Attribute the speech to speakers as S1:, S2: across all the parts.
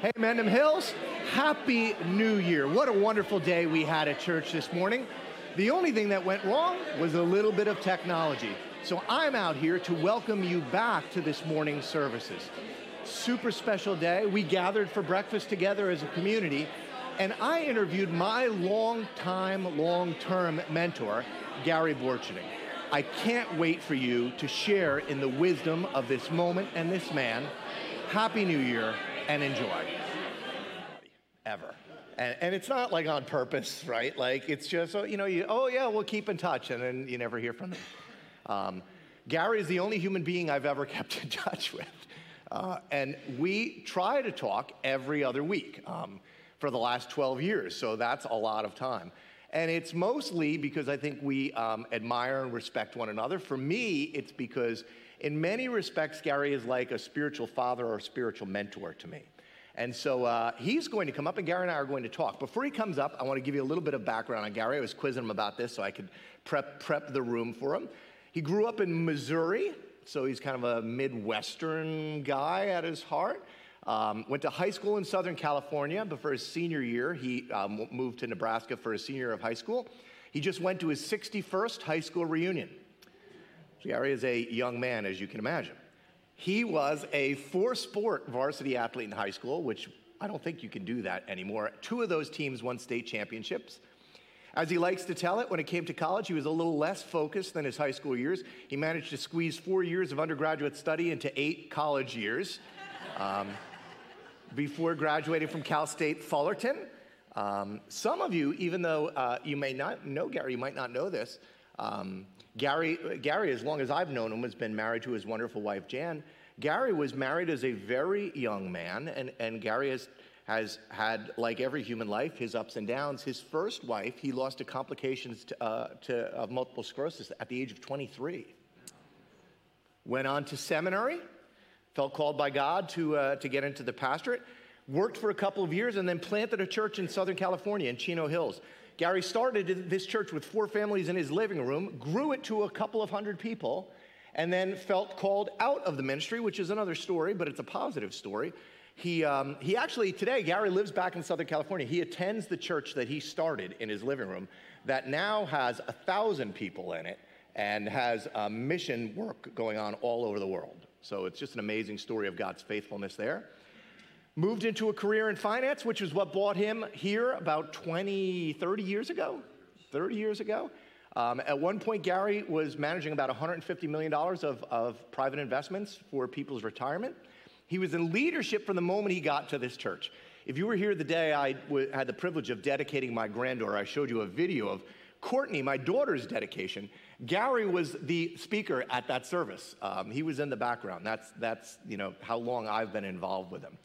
S1: Hey, Mendham Hills, Happy New Year. What a wonderful day we had at church this morning. The only thing that went wrong was a little bit of technology. So I'm out here to welcome you back to this morning's services. Super special day. We gathered for breakfast together as a community, and I interviewed my long-time, long-term mentor, Gary Borchening. I can't wait for you to share in the wisdom of this moment and this man. Happy New Year and enjoy. Ever. And, and, it's not like on purpose, right? Like it's just, you know, you, oh yeah, we'll keep in touch, and then you never hear from them. Um, Gary is the only human being I've ever kept in touch with. Uh, and we try to talk every other week um, for the last 12 years, so that's a lot of time. And it's mostly because I think we um, admire and respect one another. For me, it's because in many respects, Gary is like a spiritual father or a spiritual mentor to me. And so uh, he's going to come up, and Gary and I are going to talk. Before he comes up, I want to give you a little bit of background on Gary. I was quizzing him about this so I could prep, prep the room for him. He grew up in Missouri, so he's kind of a Midwestern guy at his heart. Um, went to high school in Southern California, but for his senior year, he um, moved to Nebraska for his senior year of high school. He just went to his 61st high school reunion. Gary is a young man, as you can imagine. He was a four sport varsity athlete in high school, which I don't think you can do that anymore. Two of those teams won state championships. As he likes to tell it, when it came to college, he was a little less focused than his high school years. He managed to squeeze four years of undergraduate study into eight college years. Um, before graduating from Cal State Fullerton. Um, some of you, even though uh, you may not know Gary, you might not know this. Um, Gary, Gary, as long as I've known him, has been married to his wonderful wife, Jan. Gary was married as a very young man, and, and Gary has, has had, like every human life, his ups and downs. His first wife, he lost to complications to, uh, to, of multiple sclerosis at the age of 23. Went on to seminary, felt called by God to, uh, to get into the pastorate, worked for a couple of years, and then planted a church in Southern California in Chino Hills. Gary started this church with four families in his living room, grew it to a couple of hundred people, and then felt called out of the ministry, which is another story, but it's a positive story. He, um, he actually, today, Gary lives back in Southern California. He attends the church that he started in his living room that now has a thousand people in it and has mission work going on all over the world. So it's just an amazing story of God's faithfulness there. Moved into a career in finance, which is what brought him here about 20, 30 years ago. 30 years ago. Um, at one point, Gary was managing about $150 million of, of private investments for people's retirement. He was in leadership from the moment he got to this church. If you were here the day I w- had the privilege of dedicating my granddaughter, I showed you a video of Courtney, my daughter's dedication. Gary was the speaker at that service. Um, he was in the background. That's, that's you know, how long I've been involved with him.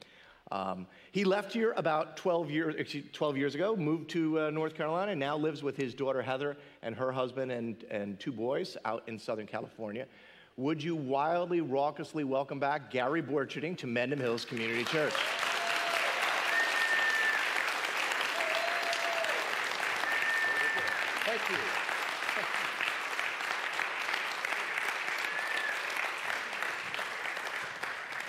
S1: Um, he left here about 12 years, excuse, 12 years ago, moved to uh, North Carolina, and now lives with his daughter Heather and her husband and, and two boys out in Southern California. Would you wildly, raucously welcome back Gary Borchening to Mendham Hills Community Church?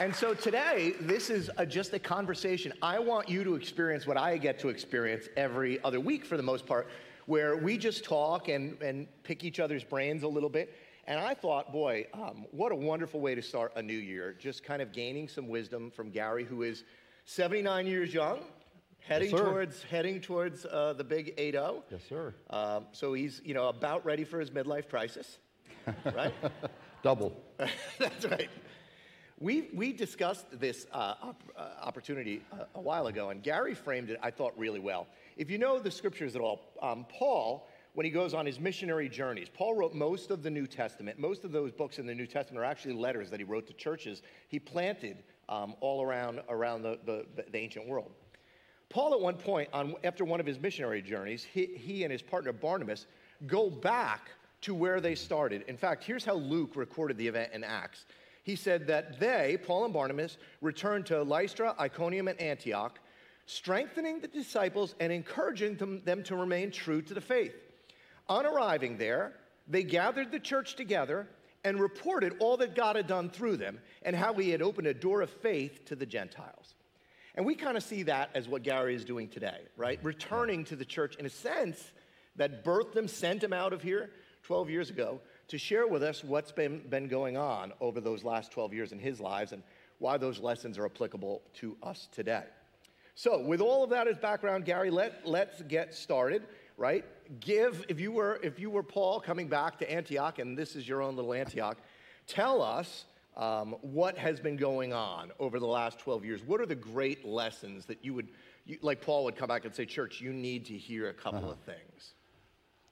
S1: And so today, this is a, just a conversation. I want you to experience what I get to experience every other week for the most part, where we just talk and, and pick each other's brains a little bit. And I thought, boy, um, what a wonderful way to start a new year. Just kind of gaining some wisdom from Gary, who is 79 years young, heading
S2: yes,
S1: towards heading towards uh, the big 80.
S2: Yes, sir.
S1: Um, so he's you know about ready for his midlife crisis, right?
S2: Double.
S1: That's right. We, we discussed this uh, op- uh, opportunity a, a, while ago, and Gary framed it, I thought, really well. If you know the scriptures at all, um, Paul, when he goes on his missionary journeys, Paul wrote most of the New Testament. Most of those books in the New Testament are actually letters that he wrote to churches he planted um, all around, around the, the, the, ancient world. Paul, at one point, on, after one of his missionary journeys, he, he and his partner Barnabas go back to where they started. In fact, here's how Luke recorded the event in Acts he said that they, Paul and Barnabas, returned to Lystra, Iconium, and Antioch, strengthening the disciples and encouraging them, them to remain true to the faith. On arriving there, they gathered the church together and reported all that God had done through them and how he had opened a door of faith to the Gentiles. And we kind of see that as what Gary is doing today, right? Returning to the church in a sense that birthed him, sent him out of here 12 years ago to share with us what's been, been going on over those last 12 years in his lives and why those lessons are applicable to us today. So, with all of that as background, Gary, let, let's get started, right? Give, if you were, if you were Paul coming back to Antioch, and this is your own little Antioch, tell us um, what has been going on over the last 12 years. What are the great lessons that you would, you, like Paul would come back and say, Church, you need to hear a couple uh-huh. of things?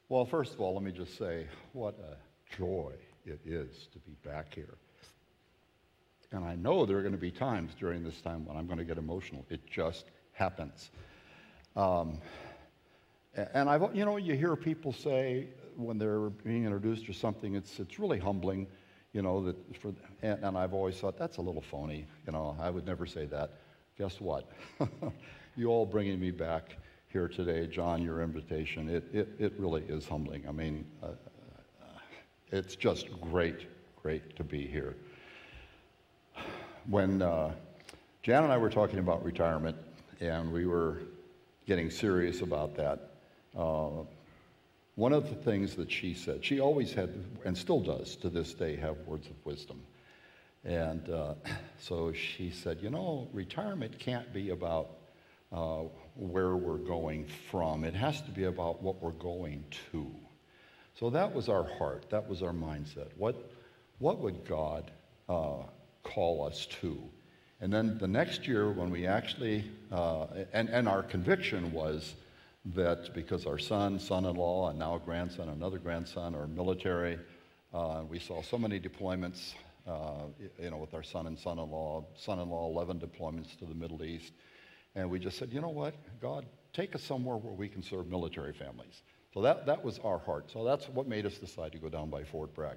S2: Well, first of all, let me just say what a joy it is to be back here. And I know there are going to be times during this time when I'm going to get emotional. It just happens. Um, and I've, you know, you hear people say when they're being introduced or something, it's, it's really humbling you know, that for, and, and, I've always thought that's a little phony. You know, I would never say that. Guess what? you all bringing me back here today, John, your invitation, it, it, it really is humbling. I mean, uh, it's just great, great to be here. When uh, Jan and I were talking about retirement, and we were getting serious about that, uh, one of the things that she said, she always had, and still does to this day, have words of wisdom. And uh, so she said, you know, retirement can't be about uh, where we're going from. It has to be about what we're going to. So that was our heart. That was our mindset. What, what would God uh, call us to? And then the next year, when we actually, uh, and, and our conviction was that because our son, son-in-law, and now grandson, another grandson are military, uh, we saw so many deployments, uh, you know, with our son and son-in-law, son-in-law 11 deployments to the Middle East, and we just said, you know what, God, take us somewhere where we can serve military families. So that, that was our heart. So that's what made us decide to go down by Fort Bragg.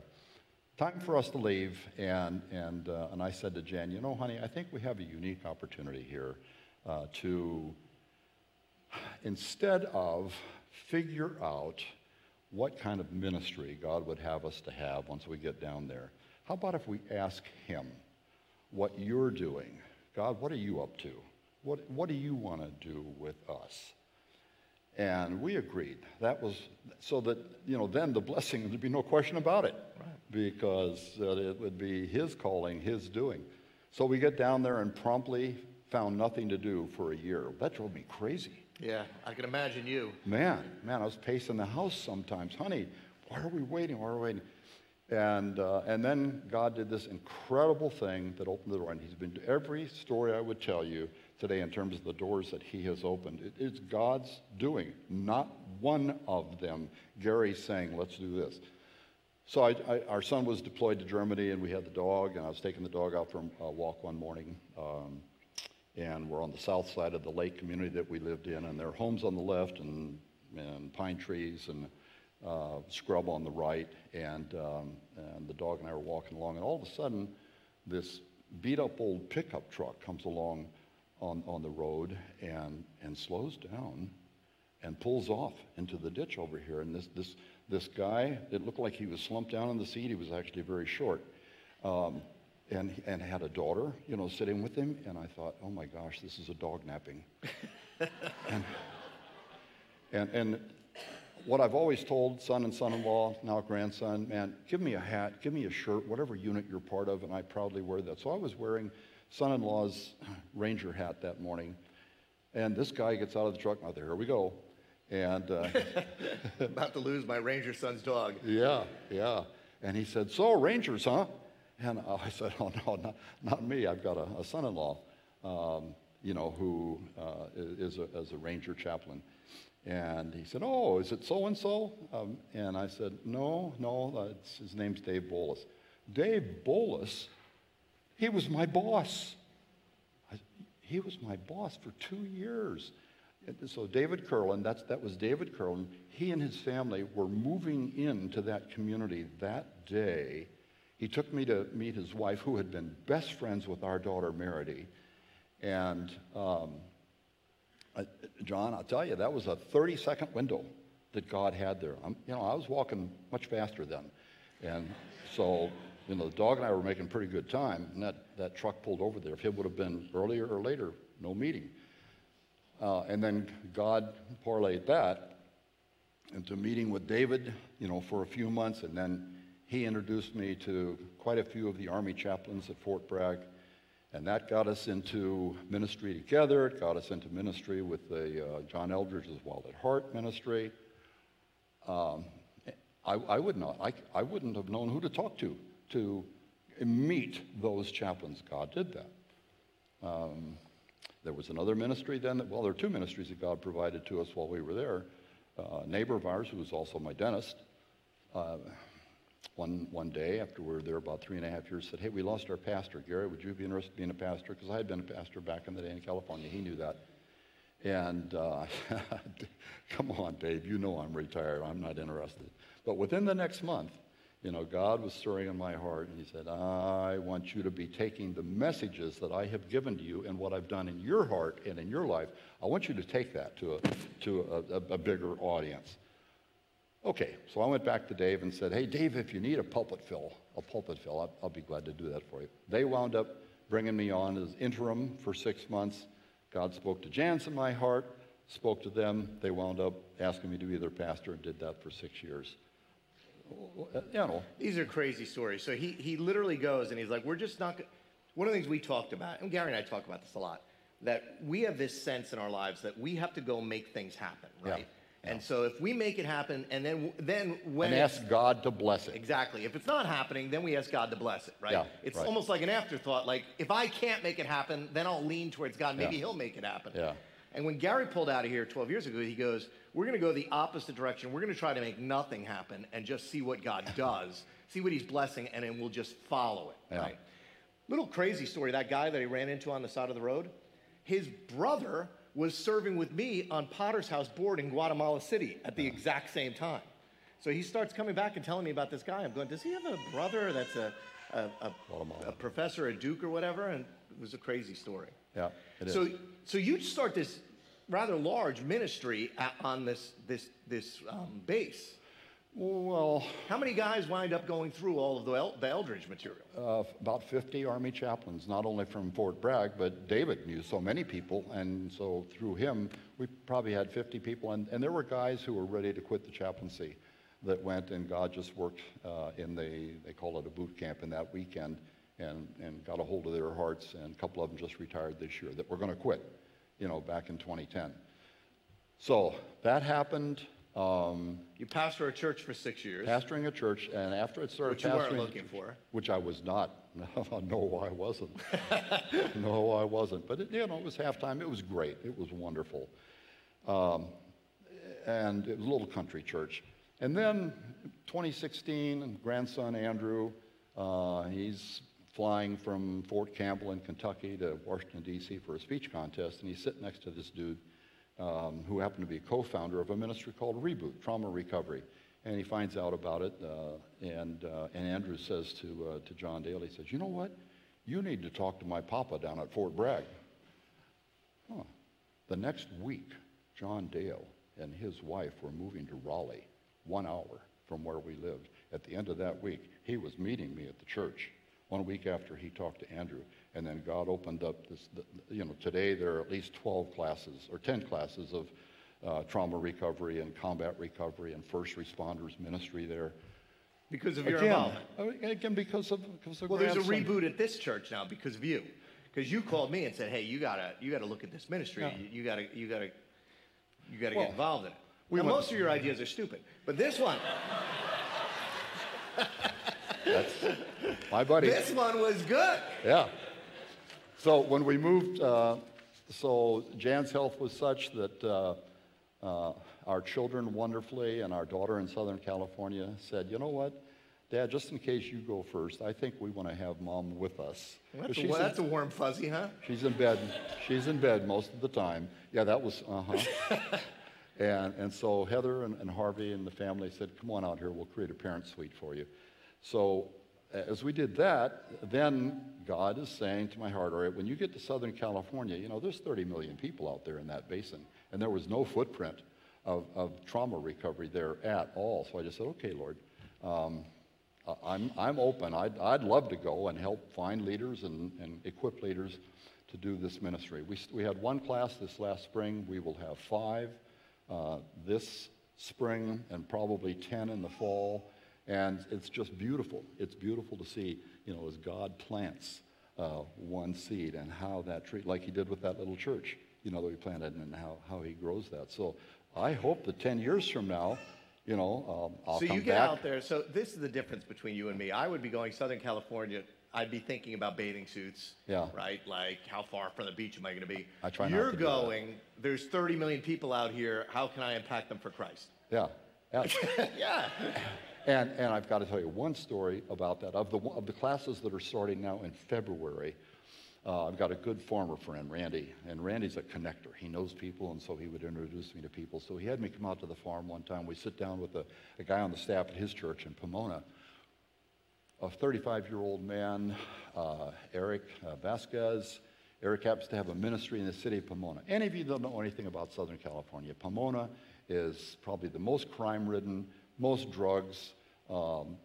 S2: Time for us to leave, and, and, uh, and I said to Jen, you know, honey, I think we have a unique opportunity here uh, to instead of figure out what kind of ministry God would have us to have once we get down there, how about if we ask Him what you're doing? God, what are you up to? What, what do you want to do with us? And we agreed. That was so that, you know, then the blessing, there'd be no question about it right. because uh, it would be His calling, His doing. So we get down there and promptly found nothing to do for a year. That drove me crazy.
S1: Yeah, I can imagine you.
S2: Man, man, I was pacing the house sometimes. Honey, why are we waiting? Why are we waiting? And, uh, and then God did this incredible thing that opened the door. And He's been every story I would tell you today in terms of the doors that He has opened. It, it's God's doing, not one of them. Gary saying, let's do this. So I, I, our son was deployed to Germany, and we had the dog, and I was taking the dog out for a walk one morning. Um, and we're on the south side of the lake community that we lived in, and there are homes on the left and, and pine trees and uh, scrub on the right, and, um, and the dog and I were walking along, and all of a sudden, this beat up old pickup truck comes along on, on the road and, and slows down and pulls off into the ditch over here. And this, this, this guy, it looked like he was slumped down in the seat. He was actually very short. Um, and, and had a daughter, you know, sitting with him. And I thought, oh my gosh, this is a dog napping. and, and, and what I've always told son and son-in-law, now grandson, man, give me a hat, give me a shirt, whatever unit you're part of, and I proudly wear that. So I was wearing son-in-law's ranger hat that morning. And this guy gets out of the truck. Oh, there we go. And uh,
S1: about to lose my ranger son's dog.
S2: Yeah, yeah. And he said, "So rangers, huh?" And I said, oh, no, not, not me. I've got a, a son-in-law, um, you know, who uh, is, a, is a ranger chaplain. And he said, oh, is it so-and-so? Um, and I said, no, no, his name's Dave Bolus. Dave Bolus, he was my boss. He was my boss for two years. So David Curlin, that's, that was David Curlin. He and his family were moving into that community that day he took me to meet his wife, who had been best friends with our daughter, Merity. And um, John, I'll tell you, that was a 30 second window that God had there. I'm, you know, I was walking much faster then. And so you know, the dog and I were making pretty good time, and that, that truck pulled over there. If it would have been earlier or later, no meeting. Uh, and then God parlayed that into meeting with David, you know, for a few months, and then he introduced me to quite a few of the Army chaplains at Fort Bragg, and that got us into ministry together. It got us into ministry with the uh, John Eldredge's Wild at Heart ministry. Um, I, I, would not, I, I wouldn't have known who to talk to to meet those chaplains. God did that. Um, there was another ministry then, that, well, there are two ministries that God provided to us while we were there. Uh, a neighbor of ours, who was also my dentist, uh, one, one day after we were there about three and a half years, said, Hey, we lost our pastor. Gary, would you be interested in being a pastor? Because I had been a pastor back in the day in California. He knew that. And uh, come on, Dave, you know I'm retired. I'm not interested. But within the next month, you know, God was stirring in my heart, and He said, I want you to be taking the messages that I have given to you and what I've done in your heart and in your life. I want you to take that to a, to a, a, a bigger audience. Okay, so I went back to Dave and said, Hey, Dave, if you need a pulpit fill, a pulpit fill, I'll, I'll be glad to do that for you. They wound up bringing me on as interim for six months. God spoke to Jans in my heart, spoke to them. They wound up asking me to be their pastor and did that for six years you know.
S1: These are crazy stories. So he, he literally goes and he's like, we're just not, one of the things we talked about, and Gary and I talk about this a lot, that we have this sense in our lives that we have to go make things happen, right? Yeah. And so if we make it happen, and then then when
S2: and ask God to bless it.
S1: Exactly. If it's not happening, then we ask God to bless it, right?
S2: Yeah,
S1: it's
S2: right.
S1: almost like an afterthought. Like if I can't make it happen, then I'll lean towards God. Maybe yeah. He'll make it happen.
S2: Yeah.
S1: And when Gary pulled out of here 12 years ago, he goes, We're going to go the opposite direction. We're going to try to make nothing happen and just see what God does, see what he's blessing, and then we'll just follow it.
S2: Yeah.
S1: Right? Little crazy story that guy that he ran into on the side of the road, his brother was serving with me on Potter's House board in Guatemala City at the exact same time. So he starts coming back and telling me about this guy. I'm going, Does he have a brother that's a, a, a, a professor at Duke or whatever? And it was a crazy story.
S2: Yeah,
S1: so, so you start this rather large ministry on this, this, this um, base.
S2: Well,
S1: how many guys wind up going through all of the, El- the Eldredge material?
S2: Uh, about 50 Army chaplains, not only from Fort Bragg, but David knew so many people, and so through him, we probably had 50 people, and, and there were guys who were ready to quit the chaplaincy that went, and God just worked uh, in the, they call it a boot camp in that weekend, and, and got a hold of their hearts, and a couple of them just retired this year that were going to quit you know, back in 2010. So that happened. Um,
S1: you pastored a church for six years.
S2: Pastoring a church, and after it started
S1: which you
S2: pastoring,
S1: weren't looking for,
S2: which I was not. no, I wasn't. no, I wasn't. But it, you know, it was halftime. It was great. It was wonderful, um, and it was a little country church. And then 2016, grandson Andrew, uh, he's flying from Fort Campbell in Kentucky to Washington, D.C. for a speech contest, and he's sitting next to this dude um, who happened to be a co founder of a ministry called Reboot, Trauma Recovery. And he finds out about it, uh, and, uh, and Andrew says to, uh, to John Dale, he says, You know what? You need to talk to my papa down at Fort Bragg. Huh. The next week, John Dale and his wife were moving to Raleigh, one hour from where we lived. At the end of that week, he was meeting me at the church one week after he talked to Andrew. And then God opened up this, you know, today there are at least 12 classes or 10 classes of uh, trauma recovery and combat recovery and first responders ministry there.
S1: Because of your
S2: again,
S1: involvement.
S2: Again, because of, because of
S1: Well, there's a reboot at this church now because of you. Because you called me and said, hey, you gotta, you gotta look at this ministry. Yeah. You, you, gotta, you gotta, you gotta well, get involved in it. We now, most of your ideas are stupid, but this one.
S2: That's my buddy.
S1: This one was good.
S2: Yeah. So when we moved, uh, so Jan's health was such that uh, uh, our children wonderfully and our daughter in Southern California said, you know what? Dad, just in case you go first, I think we want to have mom with us.
S1: That's, a, that's in, a warm fuzzy, huh?
S2: She's in bed. She's in bed most of the time. Yeah, that was, uh huh. and, and so Heather and, and Harvey and the family said, come on out here, we'll create a parent suite for you. So as we did that, then God is saying to my heart, all right, when you get to Southern California, you know, there's 30 million people out there in that basin, and there was no footprint of, of trauma recovery there at all. So I just said, okay, Lord, um, I'm, I'm open. I'd, I'd love to go and help find leaders and, and equip leaders to do this ministry. We, we had one class this last spring. We will have five uh, this spring and probably 10 in the fall. And it's just beautiful. It's beautiful to see, you know, as God plants uh, one seed and how that tree, like he did with that little church, you know, that we planted and how, how he grows that. So I hope that 10 years from now, you know, um, I'll
S1: so
S2: come
S1: you get
S2: back.
S1: out there. So this is the difference between you and me. I would be going Southern California. I'd be thinking about bathing suits.
S2: Yeah.
S1: Right. Like how far from the beach am I going to be?
S2: I try not
S1: You're going. There's 30 million people out here. How can I impact them for Christ?
S2: Yeah. yeah.
S1: yeah.
S2: And, and I've got to tell you one story about that. Of the, of the classes that are starting now in February, uh, I've got a good farmer friend, Randy, and Randy's a connector. He knows people, and so he would introduce me to people. So he had me come out to the farm one time. We sit down with a, a guy on the staff at his church in Pomona, a 35 year old man, uh, Eric uh, Vasquez. Eric happens to have a ministry in the city of Pomona. Any of you don't know anything about Southern California, Pomona is probably the most crime ridden, most drugs, um,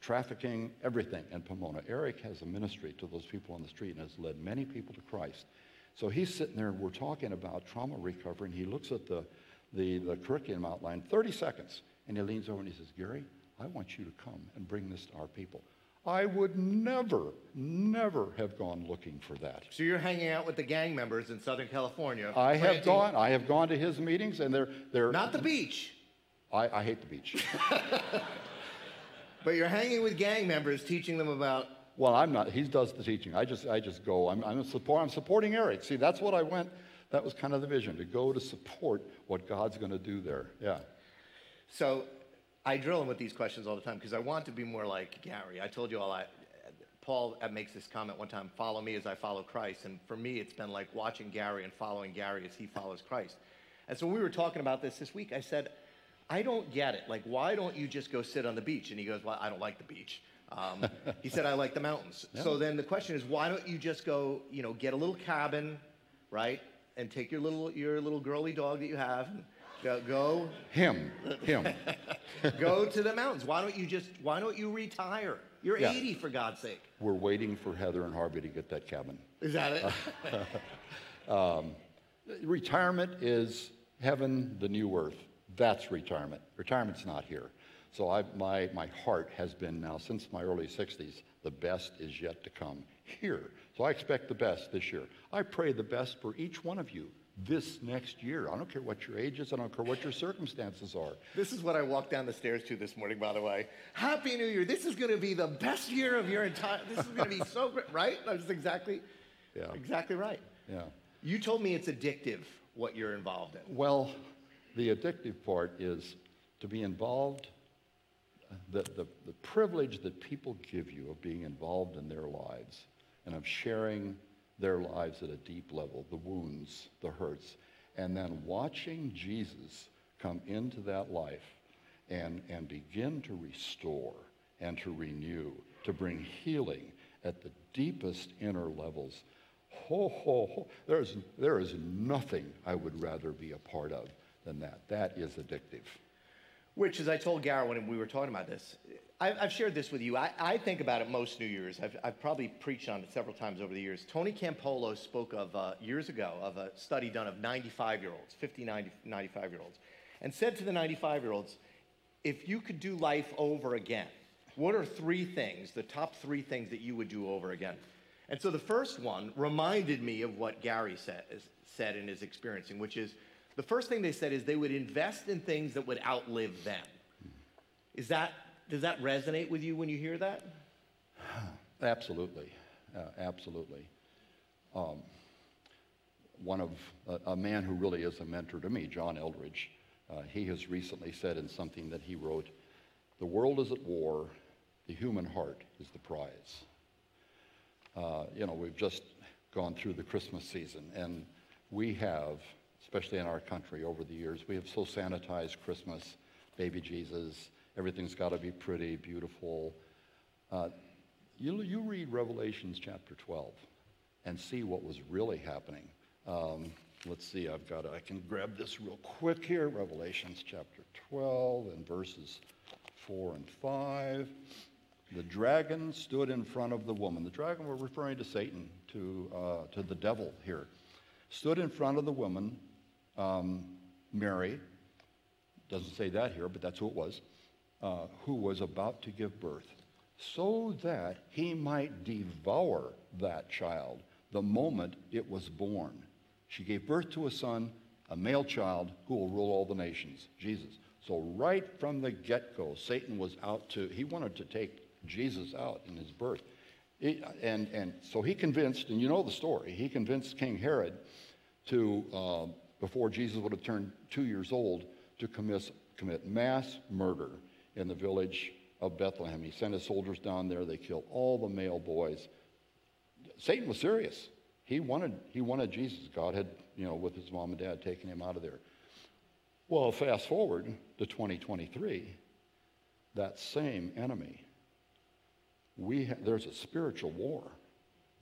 S2: trafficking, everything in Pomona. Eric has a ministry to those people on the street and has led many people to Christ. So he's sitting there and we're talking about trauma recovery, and he looks at the, the, the curriculum outline, 30 seconds, and he leans over and he says, Gary, I want you to come and bring this to our people. I would never, never have gone looking for that.
S1: So you're hanging out with the gang members in Southern California.
S2: I have gone, I have gone to his meetings, and they're, they're
S1: Not the beach,
S2: I, I hate the beach.
S1: but you're hanging with gang members, teaching them about.
S2: Well, I'm not. He does the teaching. I just, I just go. I'm, I'm, a support, I'm supporting Eric. See, that's what I went. That was kind of the vision to go to support what God's going to do there. Yeah.
S1: So I drill him with these questions all the time because I want to be more like Gary. I told you all I. Paul uh, makes this comment one time follow me as I follow Christ. And for me, it's been like watching Gary and following Gary as he follows Christ. And so when we were talking about this this week, I said, I don't get it. Like, why don't you just go sit on the beach? And he goes, Well, I don't like the beach. Um, he said, I like the mountains. So then the question is, why don't you just go, you know, get a little cabin, right? And take your little, your little girly dog that you have and go, go
S2: Him. Him.
S1: go to the mountains. Why don't you just, why don't you retire? You're
S2: Yeah.
S1: 80 for God's sake.
S2: We're waiting for Heather and Harvey to get that cabin.
S1: Is that it?
S2: Retirement is heaven, the new earth. That's retirement. Retirement's not here. So I, my, my heart has been now since my early 60s, the best is yet to come here. So I expect the best this year. I pray the best for each one of you this next year. I don't care what your age is, I don't care what your circumstances are.
S1: this is what I walked down the stairs to this morning, by the way. Happy New Year. This is going to be the best year of your entire, this is going to be so great, right? That's exactly,
S2: Yeah.
S1: exactly right.
S2: Yeah.
S1: You told me it's addictive what you're involved in.
S2: Well, the addictive part is to be involved, the, the, the privilege that people give you of being involved in their lives and of sharing their lives at a deep level, the wounds, the hurts, and then watching Jesus come into that life and, and begin to restore and to renew, to bring healing at the deepest inner levels. Ho, ho, ho. There's, there is nothing I would rather be a part of than that. That is addictive.
S1: Which, as I told Gary when we were talking about this, I, I've shared this with you. I, I think about it most New Year's. I've, I've probably preached on it several times over the years. Tony Campolo spoke of uh, years ago of a study done of 95 year olds, 50, 90, 95 year olds, and said to the 95 year olds, if you could do life over again, what are three things, the top three things that you would do over again? And so the first one reminded me of what Gary said, said in his experiencing, which is the first thing they said is they would invest in things that would outlive them. Is that, does that resonate with you when you hear that?
S2: Absolutely, uh, absolutely. Um, one of a, man who really is a mentor to me, John Eldredge, uh, he has recently said in something that he wrote, "The world is at war, the human heart is the prize." Uh, you know, we've just gone through the Christmas season, and we have, especially in our country over the years, we have so sanitized Christmas, baby Jesus, everything's got to be pretty, beautiful. Uh, you, you read Revelations chapter 12 and see what was really happening. Um, let's see, I've got, I can grab this real quick here. Revelations chapter 12 and verses 4 and 5. The dragon stood in front of the woman. The dragon, we're referring to Satan, to, uh, to the devil here, stood in front of the woman, um, Mary. Doesn't say that here, but that's who it was, uh, who was about to give birth, so that he might devour that child the moment it was born. She gave birth to a son, a male child, who will rule all the nations, Jesus. So, right from the get go, Satan was out to, he wanted to take Jesus out in his birth. He, and, and so he convinced, and you know the story, he convinced King Herod to, uh, before Jesus would have turned two years old, to commit, commit mass murder in the village of Bethlehem. He sent his soldiers down there, they killed all the male boys. Satan was serious. He wanted, he wanted Jesus. God had, you know, with his mom and dad, taken him out of there. Well, fast forward to 2023, that same enemy, we ha- there's a spiritual war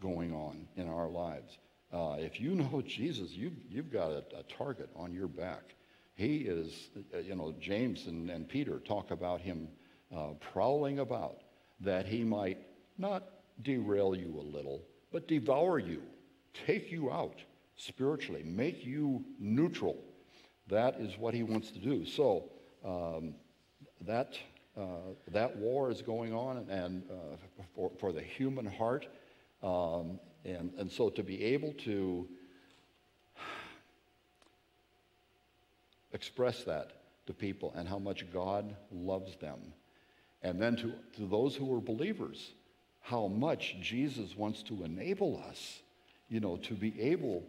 S2: going on in our lives. Uh, if you know Jesus, you, you've got a, a target on your back. He is, uh, you know, James and, and Peter talk about him uh, prowling about that he might not derail you a little, but devour you, take you out spiritually, make you neutral. That is what he wants to do. So um, that, uh, that war is going on and uh, for, for the human heart. Um, and, and so to be able to express that to people and how much God loves them. And then to, to those who are believers, how much Jesus wants to enable us, you know, to be able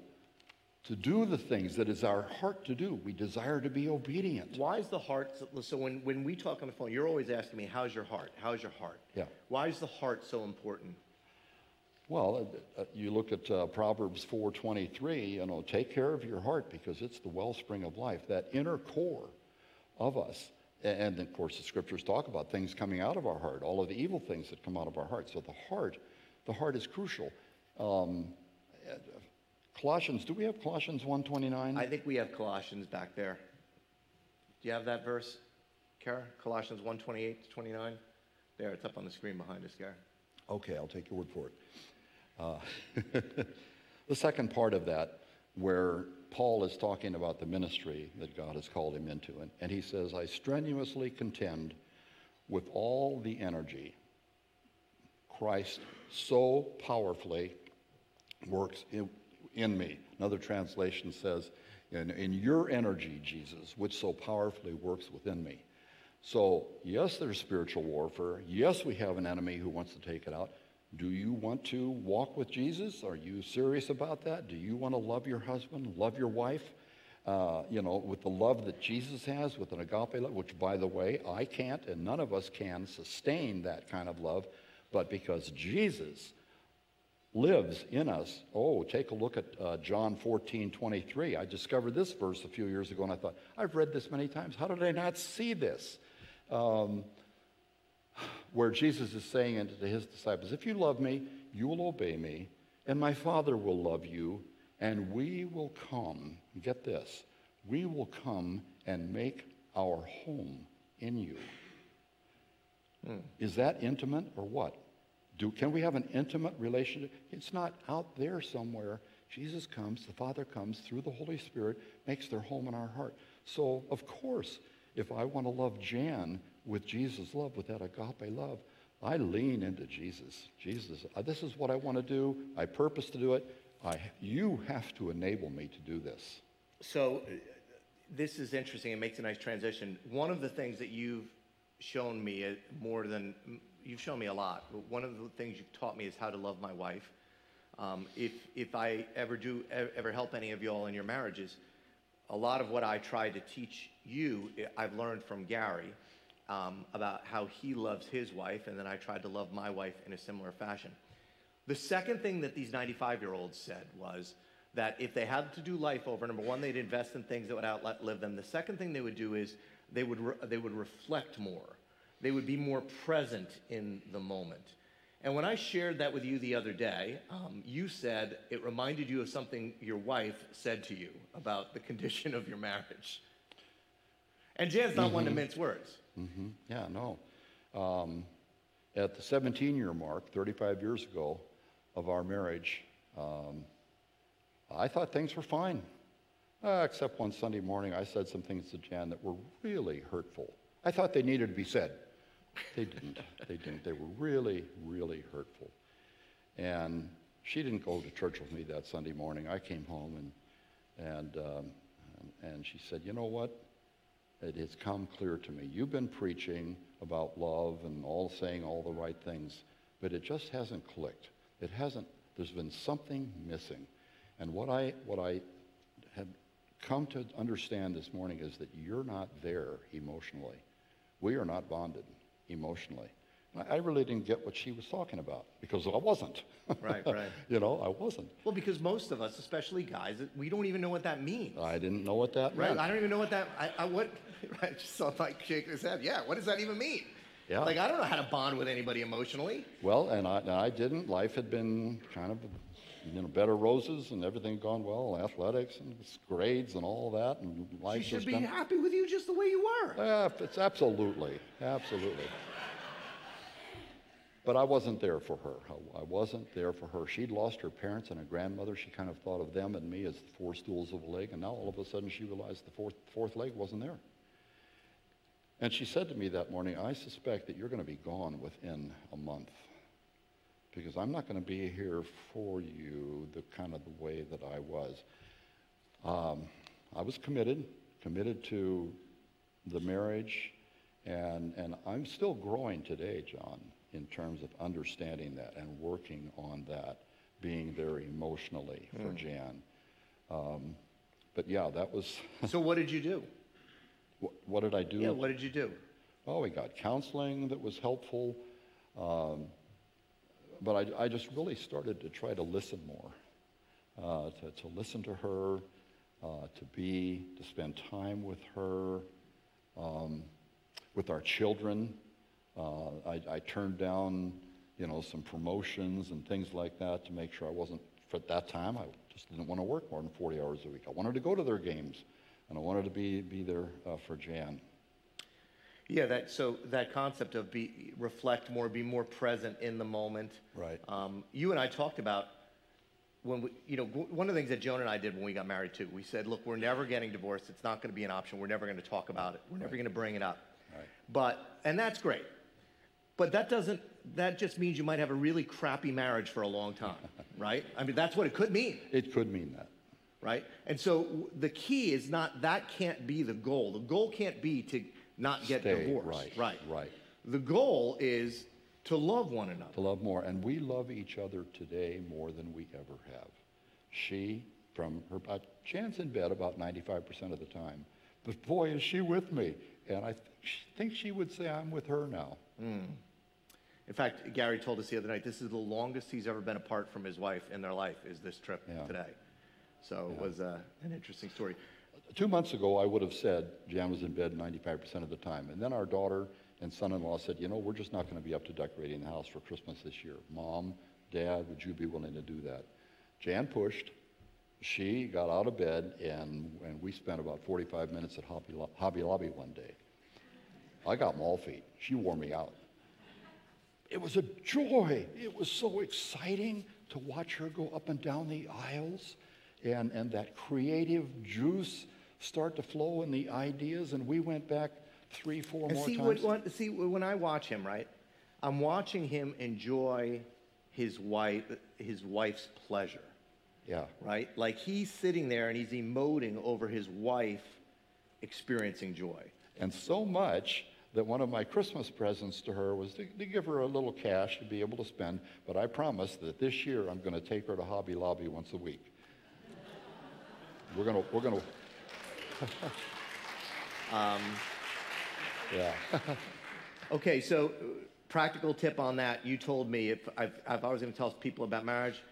S2: to do the things that is our heart to do. We desire to be obedient.
S1: Why is the heart so, so when, when we talk on the phone, you're always asking me, how's your heart? How's your heart?
S2: Yeah.
S1: Why is the heart so important?
S2: Well, uh, uh, you look at uh, Proverbs 4:23, you know, take care of your heart because it's the wellspring of life, that inner core of us. A- And of course, the scriptures talk about things coming out of our heart, all of the evil things that come out of our heart. So the heart, the heart is crucial. Um, uh, Colossians, do we have Colossians 1:29?
S1: I think we have Colossians back there. Do you have that verse, Kara? Colossians 1 28 to 29? There, it's up on the screen behind us, Kara.
S2: Okay, I'll take your word for it. Uh, the second part of that, where Paul is talking about the ministry that God has called him into, and, and he says, I strenuously contend with all the energy Christ so powerfully works in, in me. Another translation says, in, in your energy, Jesus, which so powerfully works within me. So, yes, there's spiritual warfare. Yes, we have an enemy who wants to take it out. Do you want to walk with Jesus? Are you serious about that? Do you want to love your husband, love your wife? Uh, you know, with the love that Jesus has, with an agape love, which, by the way, I can't and none of us can sustain that kind of love, but because Jesus lives in us. Oh, take a look at uh, John 14, 23. I discovered this verse a few years ago and I thought, I've read this many times. How did I not see this? Um, where Jesus is saying unto his disciples, If you love me, you will obey me, and my Father will love you, and we will come, get this, we will come and make our home in you. Hmm. Is that intimate or what? Do, can we have an intimate relationship? It's not out there somewhere. Jesus comes, the Father comes through the Holy Spirit, makes their home in our heart. So, of course, if I want to love Jan with Jesus' love, with that agape love, I lean into Jesus. Jesus, uh, this is what I want to do. I purpose to do it. I, you have to enable me to do this.
S1: So, uh, this is interesting. It makes a nice transition. One of the things that you've shown me uh, more than you've shown me a lot. One of the things you've taught me is how to love my wife. Um, if if I ever do ever help any of y'all in your marriages, a lot of what I try to teach you, I've learned from Gary um, about how he loves his wife, and then I tried to love my wife in a similar fashion. The second thing that these 95 year olds said was that if they had to do life over, number one, they'd invest in things that would outlive them. The second thing they would do is they would, re- they would reflect more, they would be more present in the moment. And when I shared that with you the other day, um, you said it reminded you of something your wife said to you about the condition of your marriage. And Jan's not one to mince words.
S2: Hmm Yeah, no. Um, At the 17 year mark, 35 years ago, of our marriage, um, I thought things were fine. Uh, except one Sunday morning, I said some things to Jan that were really hurtful. I thought they needed to be said. They didn't. they didn't. They were really, really hurtful. And she didn't go to church with me that Sunday morning. I came home and, and, um, and she said, You know what? It has come clear to me. You've been preaching about love and all saying all the right things, but it just hasn't clicked. It hasn't, there's been something missing. And what I, what I have come to understand this morning is that you're not there emotionally. We are not bonded emotionally. I really didn't get what she was talking about because I wasn't.
S1: Right, right.
S2: you know, I wasn't.
S1: Well, because most of us, especially guys, we don't even know what that means.
S2: I didn't know what that
S1: right.
S2: meant.
S1: I don't even know what that. I, I what. I just saw Mike shake his head. Yeah. What does that even mean?
S2: Yeah.
S1: Like I don't know how to bond with anybody emotionally.
S2: Well, and I, and I didn't. Life had been kind of, you know, better roses and everything gone well, athletics and grades and all that, and life.
S1: She should be
S2: done.
S1: happy with you just the way you were.
S2: Yeah, it's absolutely, absolutely. But I wasn't there for her. I, wasn't there for her. She'd lost her parents and a grandmother. She kind of thought of them and me as the four stools of a leg, and now all of a sudden she realized the fourth, fourth leg wasn't there. And she said to me that morning, I suspect that you're going to be gone within a month because I'm not going to be here for you the kind of the way that I was. Um, I was committed, committed to the marriage, and, and I'm still growing today, John, in terms of understanding that and working on that, being there emotionally for Jan. Um, but yeah, that was,
S1: so what did you do?
S2: what, what did I do?
S1: Yeah. What did you do?
S2: Oh, we got counseling that was helpful. Um, but I, I just really started to try to listen more, uh, to, to listen to her, uh, to be, to spend time with her, um, with our children. Uh, I, I turned down, you know, some promotions and things like that to make sure I wasn't, for that time, I just didn't want to work more than 40 hours a week. I wanted to go to their games, and I wanted to be, be there uh, for Jan.
S1: Yeah. That. So that concept of be reflect more, be more present in the moment.
S2: Right.
S1: Um, you and I talked about when we, you know, one of the things that Joan and I did when we got married too. We said, look, we're never getting divorced. It's not going to be an option. We're never going to talk about it. We're never going to bring it up.
S2: Right.
S1: But and that's great. But that doesn't. That just means you might have a really crappy marriage for a long time, right? I mean, that's what it could mean,
S2: It could mean that.
S1: right? And so the key is not that can't be the goal. The goal can't be to not get
S2: Stay,
S1: divorced,
S2: right,
S1: right?
S2: right.
S1: The goal is to love one another.
S2: to love more. And we love each other today more than we ever have. She, from her, Jan's in bed about 95% of the time, but boy, is she with me. And I th- think she would say I'm with her now.
S1: In fact, Gary told us the other night this is the longest he's ever been apart from his wife in their life. Is this trip
S2: Yeah.
S1: today? So it was uh, an interesting story.
S2: Two months ago, I would have said Jan was in bed 95% of the time. And then our daughter and son in law said, You know, we're just not going to be up to decorating the house for Christmas this year. Mom, Dad, would you be willing to do that? Jan pushed. She got out of bed, and, and we spent about 45 minutes at Hobby, Lo- Hobby Lobby one day. I got mall feet. She wore me out. It was a joy. It was so exciting to watch her go up and down the aisles and, and that creative juice start to flow in the ideas. And we went back three, four
S1: And
S2: more
S1: see,
S2: times.
S1: what, see, when I watch him, right, I'm watching him enjoy his wife, his wife's pleasure,
S2: yeah.
S1: right? Like he's sitting there and he's emoting over his wife experiencing joy.
S2: And so much that one of my Christmas presents to her was to, to give her a little cash to be able to spend. But I promised that this year I'm going to take her to Hobby Lobby once a week. We're going to, we're going to. Um, yeah.
S1: Okay, so practical tip on that. You told me if, if, if I was going to tell people about marriage,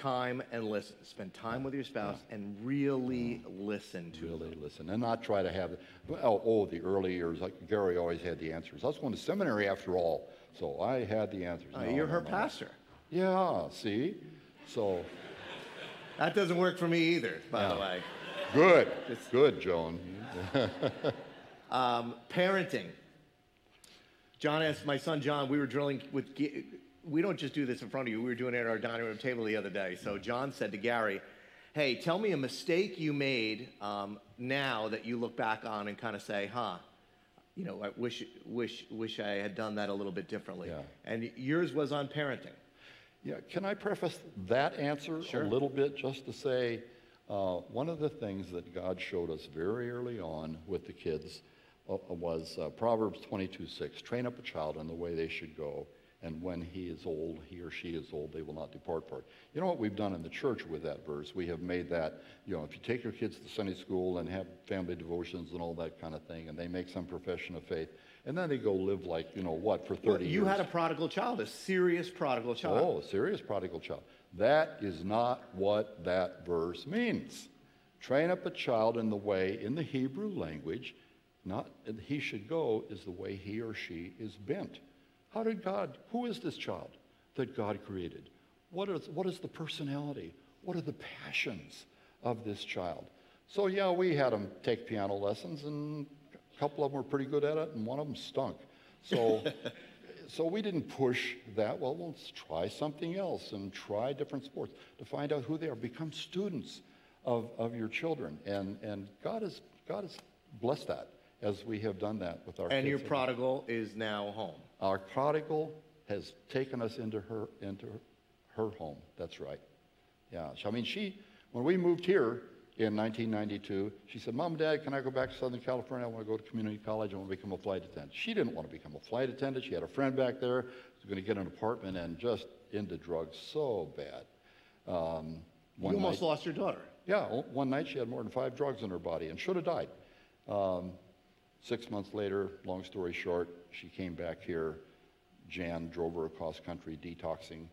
S1: time and listen. Spend time with your spouse and really listen to them.
S2: really listen and not try to have oh, oh the early years like gary always had the answers i was going to seminary after all so i had the answers
S1: Uh,
S2: No,
S1: you're
S2: no,
S1: her
S2: no.
S1: pastor.
S2: yeah see so
S1: That doesn't work for me either, by the way.
S2: good good joan
S1: Um, parenting. John asked my son John, we were drilling with, we don't just do this in front of you, we were doing it at our dining room table the other day. So John said to Gary, hey, tell me a mistake you made um, now that you look back on and kind of say, huh, you know, I wish, wish, wish I had done that a little bit differently.
S2: Yeah.
S1: And yours was on parenting.
S2: Yeah, can I preface that answer
S1: Sure.
S2: a little bit just to say uh, one of the things that God showed us very early on with the kids uh, was uh, Proverbs 22 6 train up a child in the way they should go, and when he is old, he or she is old, they will not depart from it. You know what we've done in the church with that verse? We have made that, you know, if you take your kids to Sunday school and have family devotions and all that kind of thing, and they make some profession of faith, and then they go live like, you know, what, for 30
S1: Well, you
S2: years.
S1: had a prodigal child, a serious prodigal child.
S2: Oh, a serious prodigal child. That is not what that verse means. Train up a child in the way, in the Hebrew language, not he should go is the way he or she is bent. How did God, who is this child that God created? What is, what is the personality? What are the passions of this child? So, yeah, we had him take piano lessons, and a couple of them were pretty good at it, and one of them stunk. So, so we didn't push that. Well, let's try something else and try different sports to find out who they are. Become students of, of your children. And, and God, has, God has blessed that as we have done that with our
S1: And
S2: kids.
S1: your prodigal is now home.
S2: Our prodigal has taken us into her, into her home. That's right. Yeah. So, I mean, she, when we moved here in 1992, she said, Mom and Dad, can I go back to Southern California? I want to go to community college. I want to become a flight attendant. She didn't want to become a flight attendant. She had a friend back there who was going to get an apartment and just into drugs so bad. Um,
S1: You almost
S2: night-
S1: lost your daughter.
S2: yeah, One night she had more than five drugs in her body and should have died. Um, six months later, long story short, she came back here. Jan drove her across country detoxing,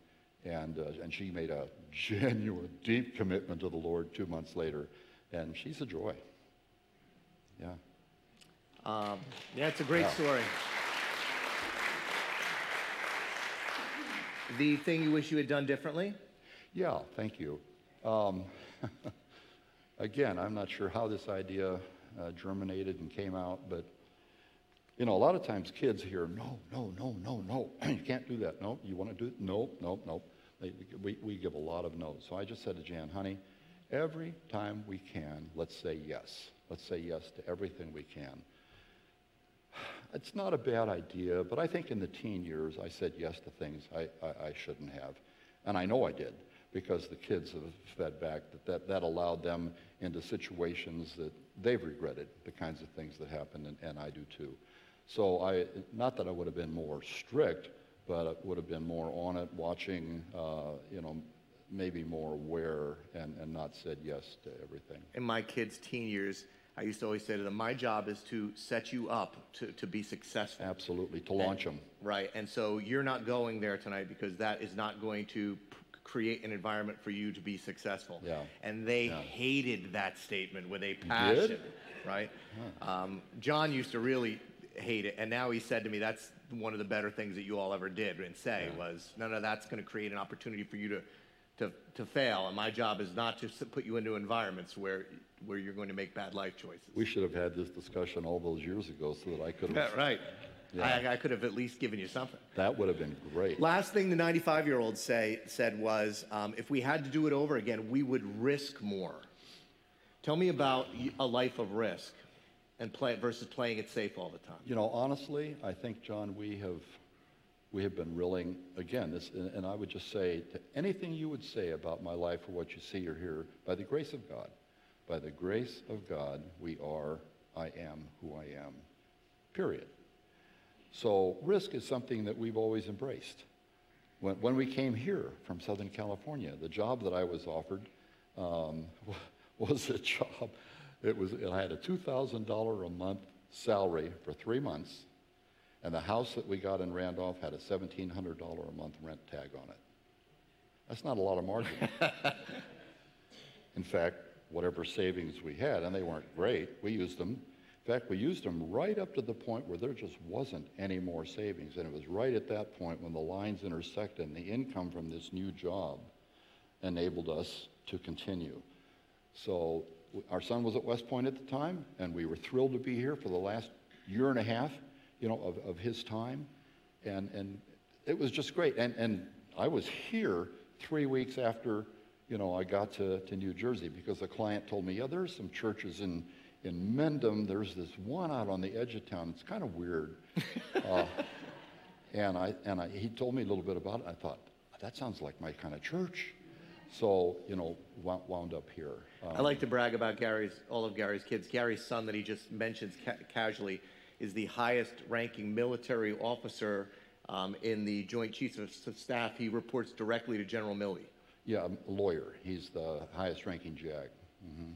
S2: and, uh, and she made a genuine, deep commitment to the Lord two months later, and she's a joy. Yeah.
S1: Um, yeah, it's a great
S2: Yeah.
S1: story. The thing you wish you had done differently?
S2: Yeah, thank you. Um, again, I'm not sure how this idea uh, germinated and came out, but you know, a lot of times kids hear, no, no, no, no, no, you can't do that. No, you want to do it? No, no, no. We, we give a lot of no's. So I just said to Jan, honey, every time we can, let's say yes. Let's say yes to everything we can. It's not a bad idea, but I think in the teen years, I said yes to things I, I, I shouldn't have. And I know I did because the kids have fed back that, that that allowed them into situations that they've regretted, the kinds of things that happened, and, and I do too. So I, not that I would have been more strict, but I would have been more on it, watching, uh, you know, maybe more aware and, and not said yes to everything.
S1: In my kids' teen years, I used to always say to them, my job is to set you up to, to be successful.
S2: Absolutely, to launch them.
S1: Right. And so you're not going there tonight because that is not going to create an environment for you to be successful.
S2: Yeah.
S1: And they
S2: Yeah.
S1: hated that statement with a passion. Right. Um, John used to really hate it, and now he said to me, "That's one of the better things that you all ever did." And say was, "No, no, that's going to create an opportunity for you to." To, to fail, and my job is not to put you into environments where where you're going to make bad life choices.
S2: We should have had this discussion all those years ago so that I could have.
S1: right.
S2: Yeah.
S1: I, I could have at least given you something.
S2: That would have been great.
S1: Last thing the 95 year old say said was, um, if we had to do it over again, we would risk more. Tell me about a life of risk and play versus playing it safe all the time.
S2: You know, honestly, I think, John, we have, we have been reeling, again, this, and and I would just say to anything you would say about my life or what you see or hear, by the grace of God, by the grace of God, we are, I am who I am, period. So risk is something that we've always embraced. When, when we came here from Southern California, the job that I was offered um, was a job. It was. It had a two thousand dollar a month salary for three months, and the house that we got in Randolph had a seventeen hundred dollar a month rent tag on it. That's not a lot of margin. In fact, whatever savings we had, and they weren't great, we used them. In fact, we used them right up to the point where there just wasn't any more savings. And it was right at that point when the lines intersected and the income from this new job enabled us to continue. So our son was at West Point at the time, and we were thrilled to be here for the last year and a half, you know, of, of his time. And, and it was just great. And, and I was here three weeks after, you know, I got to, to New Jersey because a client told me, yeah, there's some churches in, in Mendham. There's this one out on the edge of town. It's kind of weird. uh, and I, and I, he told me a little bit about it. I thought, that sounds like my kind of church. So, you know, wound up here.
S1: Um, I like to brag about Gary's, all of Gary's kids. Gary's son that he just mentions ca- casually is the highest ranking military officer um, in the Joint Chiefs of Staff. He reports directly to General Milley.
S2: Yeah, a lawyer. He's the highest ranking JAG. Mm-hmm.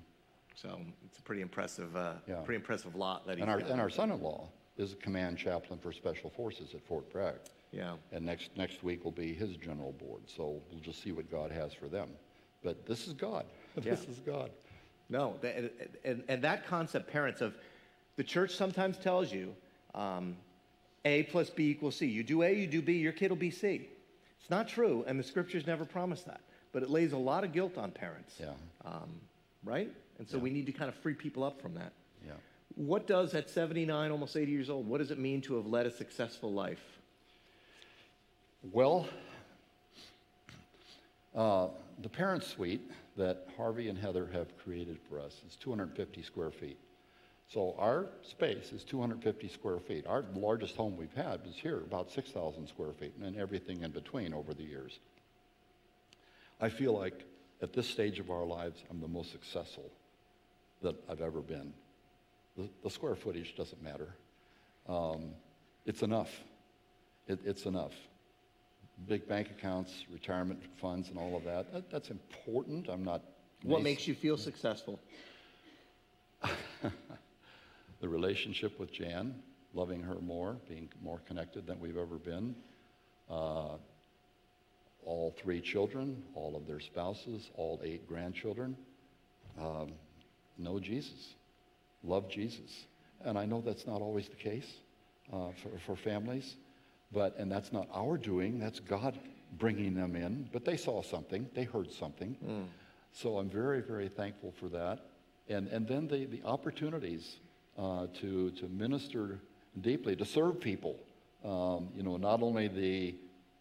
S1: So it's a pretty impressive, uh, yeah. pretty impressive lot that he's
S2: and our,
S1: got.
S2: And our son-in-law is a command chaplain for Special Forces at Fort Bragg.
S1: Yeah.
S2: And next, next week will be his general board. So we'll just see what God has for them. But this is God.
S1: Yeah.
S2: this is God.
S1: No, and, and, and, that concept, parents, of the church sometimes tells you um, A plus B equals C. You do A, you do B, your kid will be C. It's not true, and the scriptures never promise that. But it lays a lot of guilt on parents.
S2: Yeah.
S1: Um, right? And so yeah. we need to kind of free people up from that.
S2: Yeah.
S1: What does, at 79, almost 80 years old, what does it mean to have led a successful life?
S2: Well, uh, the parent suite that Harvey and Heather have created for us is 250 square feet. So our space is 250 square feet. Our largest home we've had was here, about 6,000 square feet, and everything in between over the years. I feel like at this stage of our lives, I'm the most successful that I've ever been. The, the square footage doesn't matter. Um, it's enough. It, it's enough. Big bank accounts, retirement funds, and all of that. that that's important. I'm not.
S1: What nice. makes you feel successful?
S2: the relationship with Jan, loving her more, being more connected than we've ever been. Uh, all three children, all of their spouses, all eight grandchildren. Um, know Jesus love Jesus. And I know that's not always the case uh, for, for families, but, and that's not our doing, that's God bringing them in. But they saw something, they heard something. Mm. So I'm very, very thankful for that. And, and then the, the opportunities uh, to, to minister deeply, to serve people. Um, you know, not only the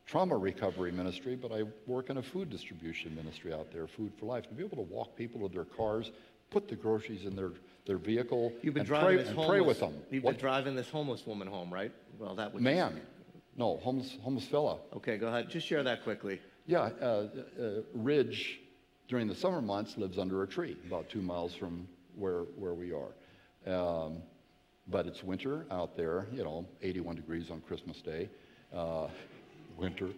S2: trauma recovery ministry, but I work in a food distribution ministry out there, Food for Life, to be able to walk people to their cars, put the groceries in their their vehicle
S1: You've been
S2: and,
S1: driving
S2: pray,
S1: this
S2: and
S1: homeless,
S2: pray with them.
S1: You've
S2: What-
S1: been driving this homeless woman home, right? Well, that would
S2: Man, no, homeless, homeless fella.
S1: Okay, go ahead. Just share that quickly.
S2: Yeah, uh, uh, Ridge during the summer months lives under a tree about two miles from where, where we are. Um, but it's winter out there, you know, 81 degrees on Christmas Day, uh, winter.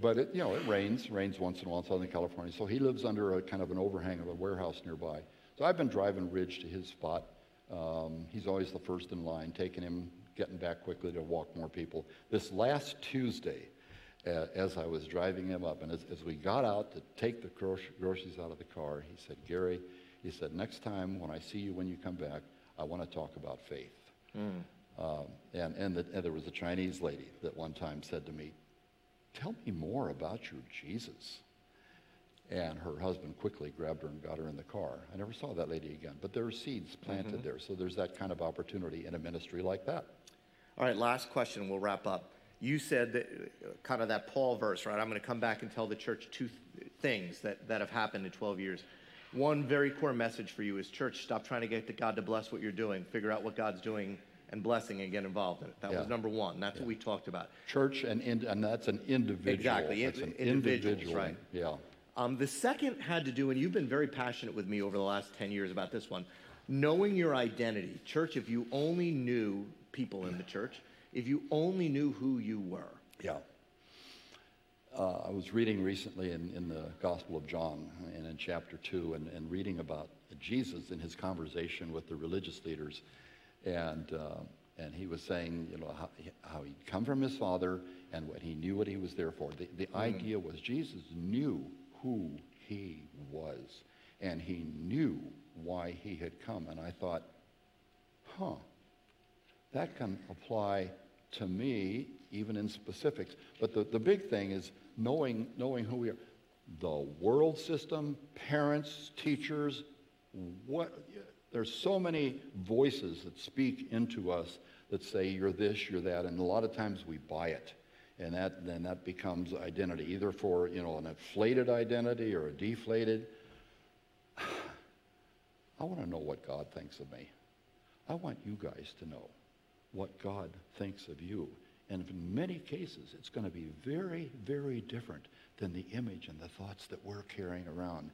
S2: But it, you know, it rains, rains once in a while in Southern California. So he lives under a kind of an overhang of a warehouse nearby. So I've been driving Ridge to his spot. Um, he's always the first in line, taking him, getting back quickly to walk more people. This last Tuesday, uh, as I was driving him up, and as, as we got out to take the groceries out of the car, he said, Gary, he said, next time when I see you when you come back, I want to talk about faith. Mm. Um, and, and, the, and there was a Chinese lady that one time said to me, Tell me more about your Jesus. And her husband quickly grabbed her and got her in the car. I never saw that lady again. But there are seeds planted mm-hmm. there. So there's that kind of opportunity in a ministry like that.
S1: All right, last question. We'll wrap up. You said that uh, kind of that Paul verse, right? I'm going to come back and tell the church two th- things that, that have happened in 12 years. One very core message for you is church, stop trying to get to God to bless what you're doing. Figure out what God's doing and blessing and get involved in it. That yeah. was number one. That's yeah. what we talked about.
S2: Church and, in, and that's an individual.
S1: Exactly.
S2: That's
S1: an individual. Right.
S2: Yeah.
S1: Um, the second had to do, and you've been very passionate with me over the last 10 years about this one, knowing your identity. Church, if you only knew people in the church, if you only knew who you were.
S2: Yeah. Uh, I was reading recently in, in the Gospel of John and in chapter 2 and, and reading about Jesus in his conversation with the religious leaders. And, uh, and he was saying, you know, how, how, he'd come from his father and what he knew what he was there for. The, the mm. idea was Jesus knew who he was. And he knew why he had come. And I thought, huh, that can apply to me even in specifics. But the, the big thing is knowing, knowing who we are. The world system, parents, teachers, what, there's so many voices that speak into us that say you're this, you're that, and a lot of times we buy it. And that, then that becomes identity, either for, you know, an inflated identity or a deflated. I want to know what God thinks of me. I want you guys to know what God thinks of you. And in many cases, it's going to be very, very different than the image and the thoughts that we're carrying around.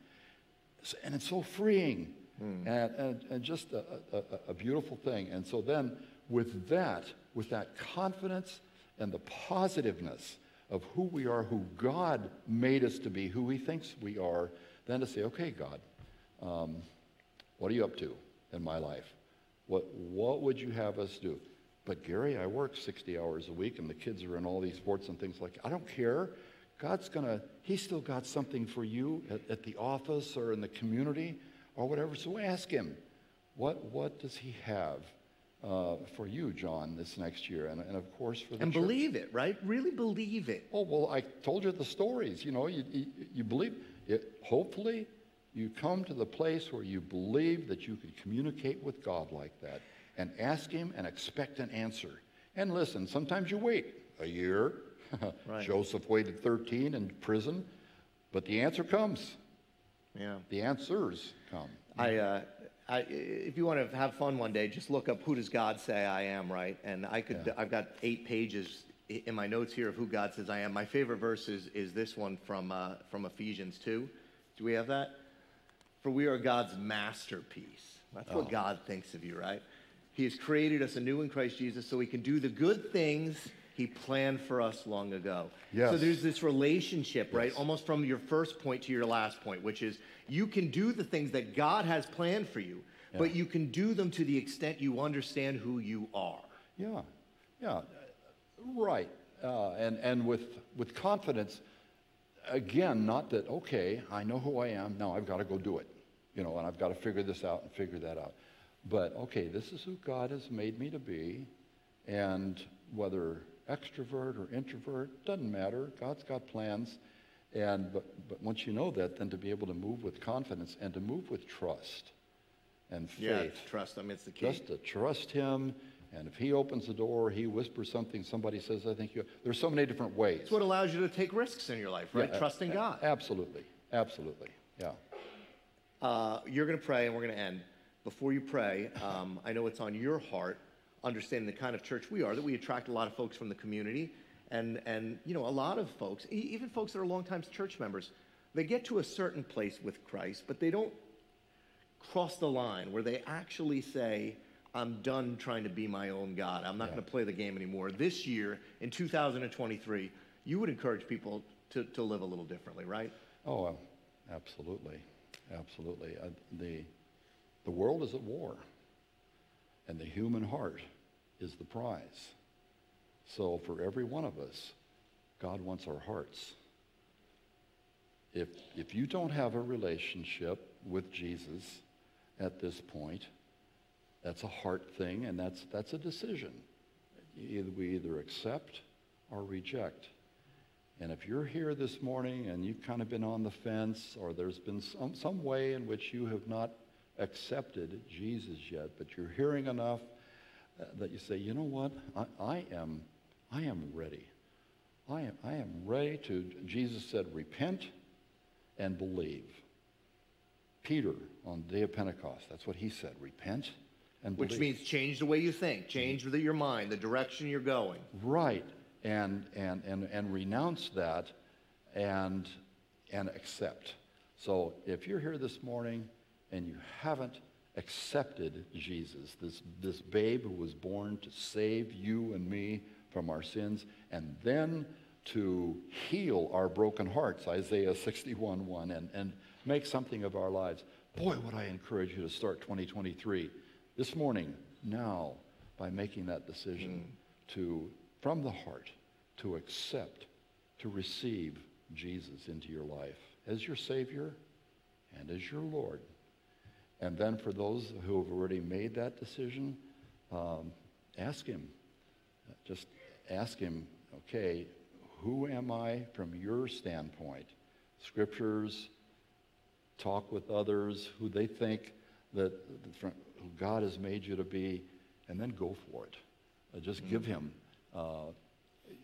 S2: And it's so freeing mm. and, and, and, just a, a, a beautiful thing. And so then, with that, with that confidence and the positiveness of who we are, who God made us to be, who He thinks we are, then to say, okay, God, um, what are you up to in my life? What, what would you have us do? But Gary, I work 60 hours a week and the kids are in all these sports and things like. I don't care. God's going to, He's still got something for you at, at, the office or in the community or whatever. So ask Him, what, what does He have uh, for you, John, this next year? And, and of course for the
S1: And
S2: church.
S1: believe it, right? Really believe it.
S2: Oh, well, I told you the stories. You know, you, you, you believe it. Hopefully, you come to the place where you believe that you can communicate with God like that and ask Him and expect an answer. And listen, sometimes you wait a year. right. Joseph waited 13 in prison, but the answer comes.
S1: Yeah.
S2: The answers come.
S1: I, uh, I, if you want to have fun one day, just look up who does God say I am, right? And I could, yeah. I've got eight pages in my notes here of who God says I am. My favorite verse is, is this one from, uh, from Ephesians 2. Do we have that? For we are God's masterpiece. That's what oh. God thinks of you, right? He has created us anew in Christ Jesus so we can do the good things he planned for us long ago.
S2: Yes.
S1: So there's this relationship, right? Yes. Almost from your first point to your last point, which is you can do the things that God has planned for you, yeah. but you can do them to the extent you understand who you are.
S2: Yeah, yeah, right. Uh, and and with, with confidence, again, not that, okay, I know who I am, now I've got to go do it, you know, and I've got to figure this out and figure that out. But okay, this is who God has made me to be, and whether extrovert or introvert doesn't matter. God's got plans, and but but once you know that, then to be able to move with confidence and to move with trust and faith.
S1: Yeah, trust. I mean, it's the key.
S2: Just to trust Him. And if he opens the door, he whispers something, somebody says, I think you. There's so many different ways.
S1: It's what allows you to take risks in your life, right? Yeah, Trusting
S2: a-
S1: God.
S2: Absolutely. Absolutely. Yeah.
S1: Uh, you're going to pray, and we're going to end before you pray, um, I know it's on your heart, understanding the kind of church we are, that we attract a lot of folks from the community. And, and you know, a lot of folks, even folks that are longtime church members, they get to a certain place with Christ, but they don't cross the line where they actually say, I'm done trying to be my own God. I'm not yeah. going to play the game anymore. This year, in 2023, you would encourage people to, to live a little differently, right?
S2: Oh, absolutely. Absolutely. Uh, the, the world is at war, and the human heart is the prize. So, for every one of us, God wants our hearts. If, if you don't have a relationship with Jesus at this point, that's a heart thing, and that's, that's a decision. Either we either accept or reject. And if you're here this morning and you've kind of been on the fence, or there's been some, some way in which you have not accepted Jesus yet, but you're hearing enough uh, that you say, you know what, I, I, am, I am ready. I am, I am ready to, Jesus said, repent and believe. Peter on the day of Pentecost, that's what he said, repent and
S1: believe. Which means change the way you think, change the, your mind, the direction you're going.
S2: Right, and, and, and, and renounce that and, and accept. So if you're here this morning and you haven't accepted Jesus, this, this babe who was born to save you and me from our sins, and then to heal our broken hearts, Isaiah 61 1, and, and make something of our lives. Boy, would I encourage you to start 2023 this morning, now, by making that decision mm. to, from the heart, to accept, to receive Jesus into your life as your Savior and as your Lord. And then for those who have already made that decision, um, ask him. Just ask him, okay, who am I from your standpoint? Scriptures, talk with others who they think that God has made you to be, and then go for it. Uh, just mm-hmm. give him uh,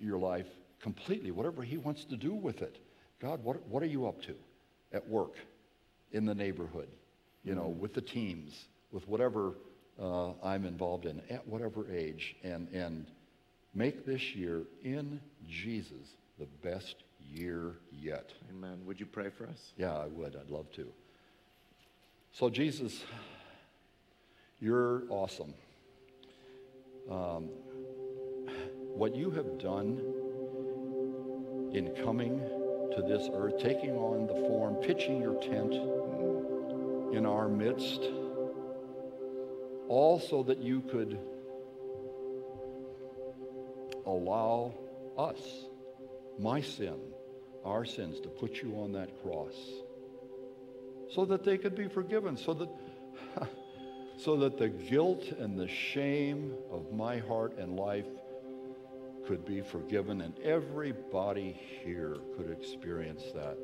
S2: your life completely, whatever He wants to do with it. God, what, what are you up to at work, in the neighborhood, you know, with the teams, with whatever uh, I'm involved in, at whatever age, and, and make this year in Jesus the best year yet.
S1: Amen. Would you pray for us?
S2: Yeah, I would. I'd love to. So, Jesus, you're awesome. Um, what you have done in coming to this earth, taking on the form, pitching your tent in our midst, all so that you could allow us, my sin, our sins, to put you on that cross so that they could be forgiven, so that, so that the guilt and the shame of my heart and life could be forgiven, and everybody here could experience that.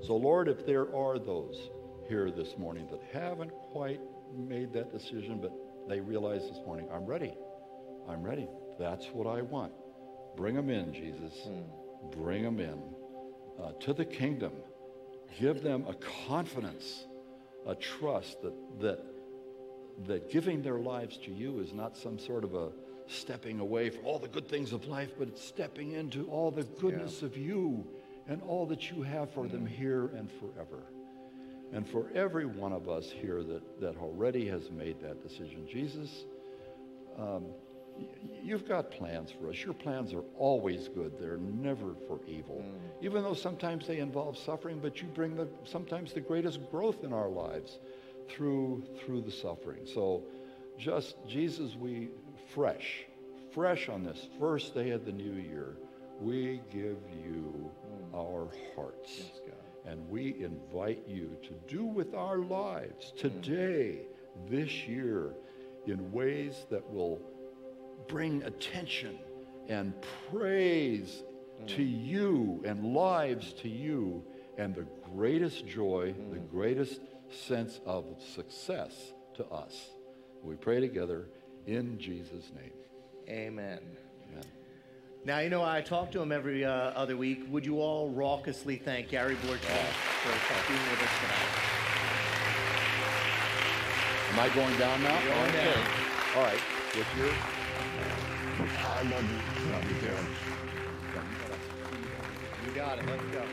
S2: So, Lord, if there are those here this morning that haven't quite made that decision, but they realize this morning, I'm ready. I'm ready. That's what I want. Bring them in, Jesus. Bring them in uh, to the kingdom. Give them a confidence, a trust that, that, that giving their lives to you is not some sort of a stepping away from all the good things of life, but it's stepping into all the goodness of you and all that you have for them here and forever. And for every one of us here that, that already has made that decision, Jesus, um, you've got plans for us. Your plans are always good. They're never for evil. Even though sometimes they involve suffering, but you bring the, sometimes the greatest growth in our lives through, through the suffering. So just, Jesus, we, fresh, fresh on this first day of the new year, we give you our hearts. And we invite you to do with our lives today, this year, in ways that will bring attention and praise to mm. you and lives to you and the greatest joy, mm. the greatest sense of success to us. We pray together in Jesus' name.
S1: Amen.
S2: Amen.
S1: Now, you know, I talk to him every uh, other week. Would you all raucously thank Gary Borchardt for being with us tonight?
S2: Am I going down now?
S1: You're going
S2: Okay.
S1: down.
S2: All right. With your
S3: I love you. Love you, Karen.
S1: You got it. Let's go.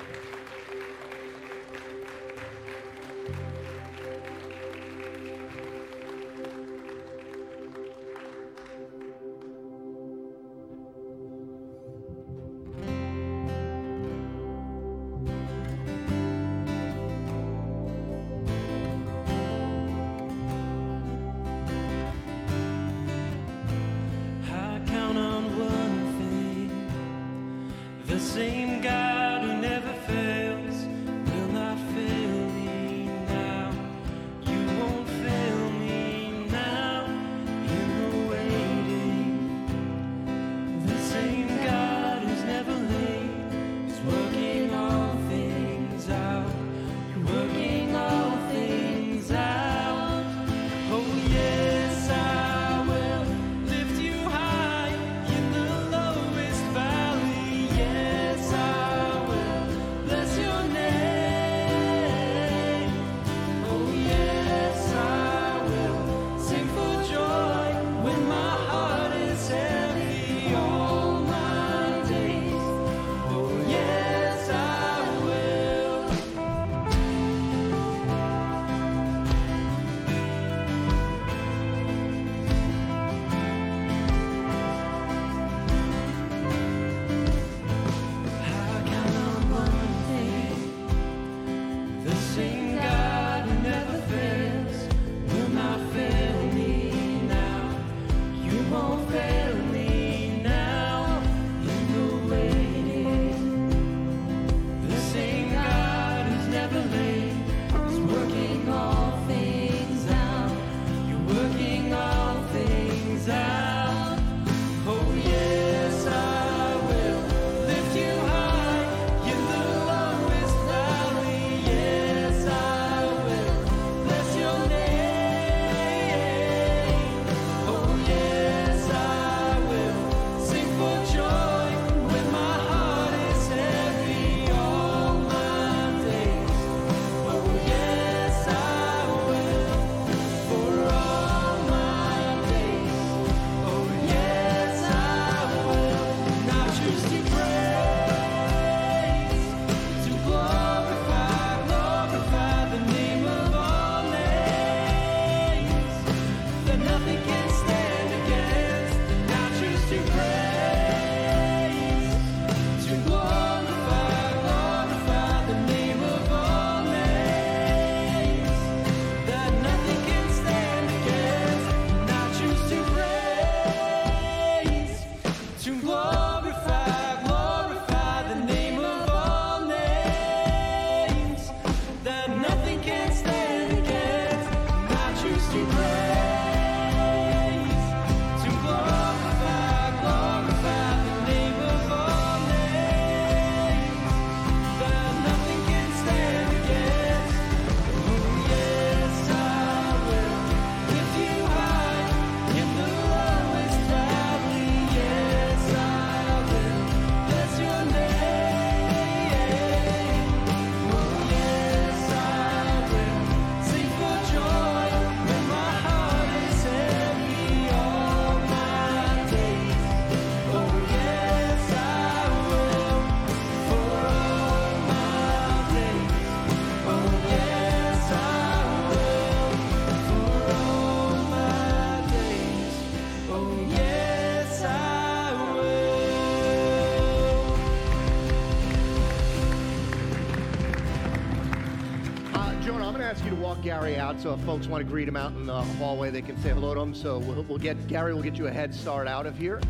S1: Gary out, so if folks want to greet him out in the hallway, they can say hello to him. So we'll, we'll get Gary We'll get you a head start out of here.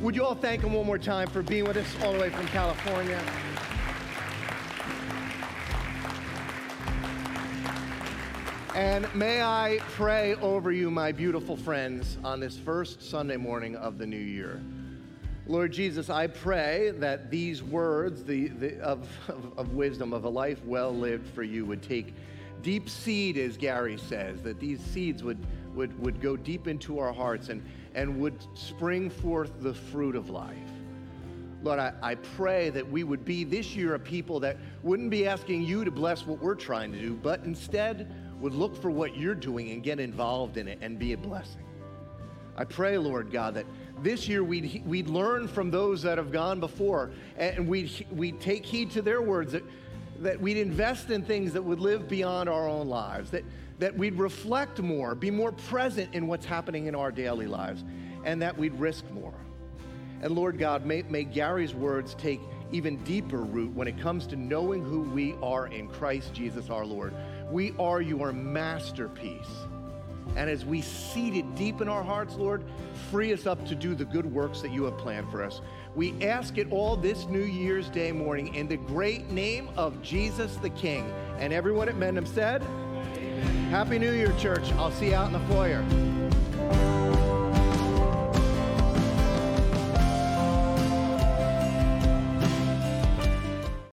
S1: Would you all thank him one more time for being with us all the way from California? And may I pray over you, my beautiful friends, on this first Sunday morning of the new year. Lord Jesus, I pray that these words the, the, of, of, of wisdom, of a life well lived for you, would take deep seed, as Gary says, that these seeds would, would, would go deep into our hearts and, and would spring forth the fruit of life. Lord, I, I pray that we would be this year a people that wouldn't be asking you to bless what we're trying to do, but instead would look for what you're doing and get involved in it and be a blessing. I pray, Lord God, that this year we'd, we'd learn from those that have gone before and we'd, we'd take heed to their words, that, that we'd invest in things that would live beyond our own lives, that, that we'd reflect more, be more present in what's happening in our daily lives, and that we'd risk more. And Lord God, may, may Gary's words take even deeper root when it comes to knowing who we are in Christ Jesus our Lord. We are your masterpiece. And as we seed it deep in our hearts, Lord, free us up to do the good works that you have planned for us. We ask it all this New Year's Day morning in the great name of Jesus the King. And everyone at Mendham said. Happy New Year, church. I'll see you out in the foyer.